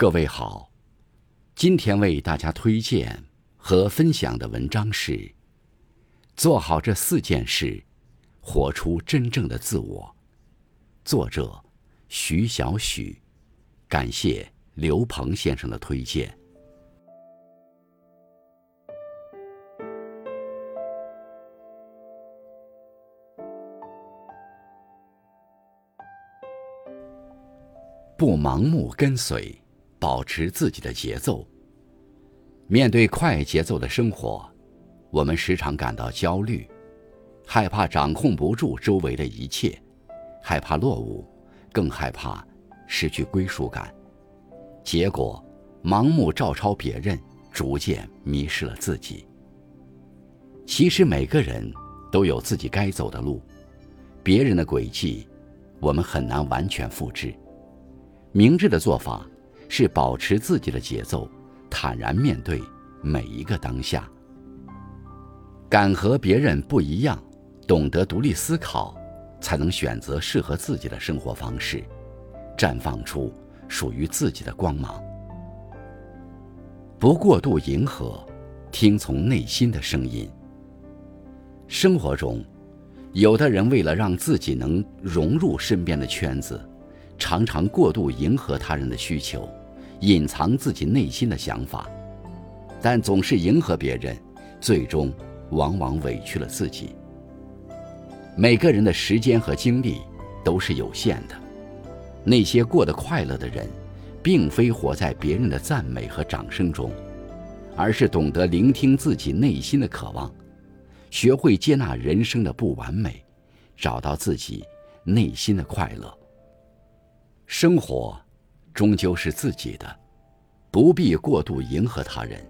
各位好，今天为大家推荐和分享的文章是：做好这四件事，活出真正的自我。作者徐小许，感谢刘鹏先生的推荐。不盲目跟随。保持自己的节奏。面对快节奏的生活，我们时常感到焦虑，害怕掌控不住周围的一切，害怕落伍，更害怕失去归属感。结果，盲目照抄别人，逐渐迷失了自己。其实，每个人都有自己该走的路，别人的轨迹，我们很难完全复制。明智的做法。是保持自己的节奏，坦然面对每一个当下，敢和别人不一样，懂得独立思考，才能选择适合自己的生活方式，绽放出属于自己的光芒。不过度迎合，听从内心的声音。生活中，有的人为了让自己能融入身边的圈子，常常过度迎合他人的需求。隐藏自己内心的想法，但总是迎合别人，最终往往委屈了自己。每个人的时间和精力都是有限的，那些过得快乐的人，并非活在别人的赞美和掌声中，而是懂得聆听自己内心的渴望，学会接纳人生的不完美，找到自己内心的快乐。生活。终究是自己的，不必过度迎合他人，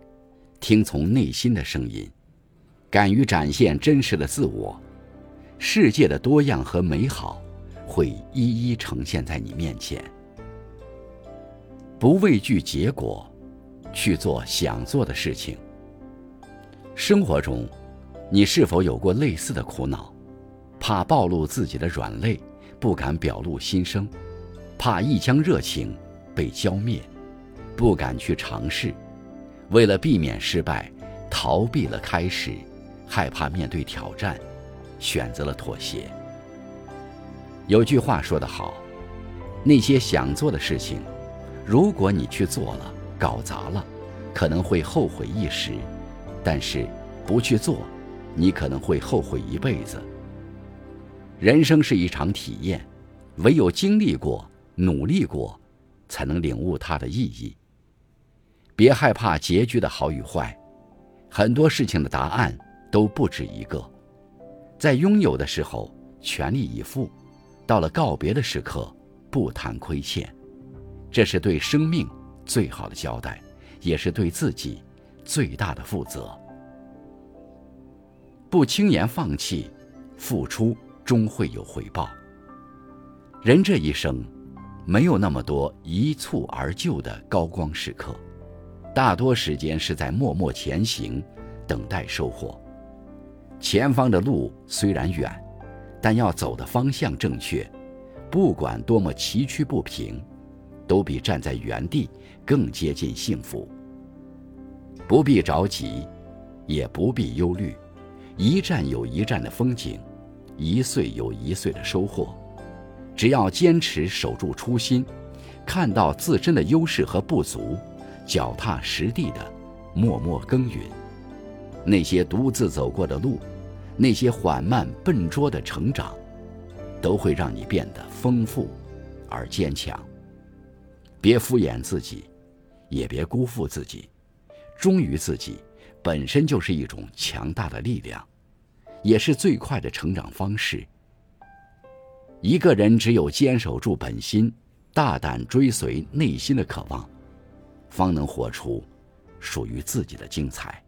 听从内心的声音，敢于展现真实的自我，世界的多样和美好会一一呈现在你面前。不畏惧结果，去做想做的事情。生活中，你是否有过类似的苦恼？怕暴露自己的软肋，不敢表露心声，怕一腔热情。被浇灭，不敢去尝试，为了避免失败，逃避了开始，害怕面对挑战，选择了妥协。有句话说得好，那些想做的事情，如果你去做了，搞砸了，可能会后悔一时；但是不去做，你可能会后悔一辈子。人生是一场体验，唯有经历过，努力过。才能领悟它的意义。别害怕结局的好与坏，很多事情的答案都不止一个。在拥有的时候全力以赴，到了告别的时刻不谈亏欠，这是对生命最好的交代，也是对自己最大的负责。不轻言放弃，付出终会有回报。人这一生。没有那么多一蹴而就的高光时刻，大多时间是在默默前行，等待收获。前方的路虽然远，但要走的方向正确，不管多么崎岖不平，都比站在原地更接近幸福。不必着急，也不必忧虑，一站有一站的风景，一岁有一岁的收获。只要坚持守住初心，看到自身的优势和不足，脚踏实地的默默耕耘，那些独自走过的路，那些缓慢笨拙的成长，都会让你变得丰富而坚强。别敷衍自己，也别辜负自己，忠于自己本身就是一种强大的力量，也是最快的成长方式。一个人只有坚守住本心，大胆追随内心的渴望，方能活出属于自己的精彩。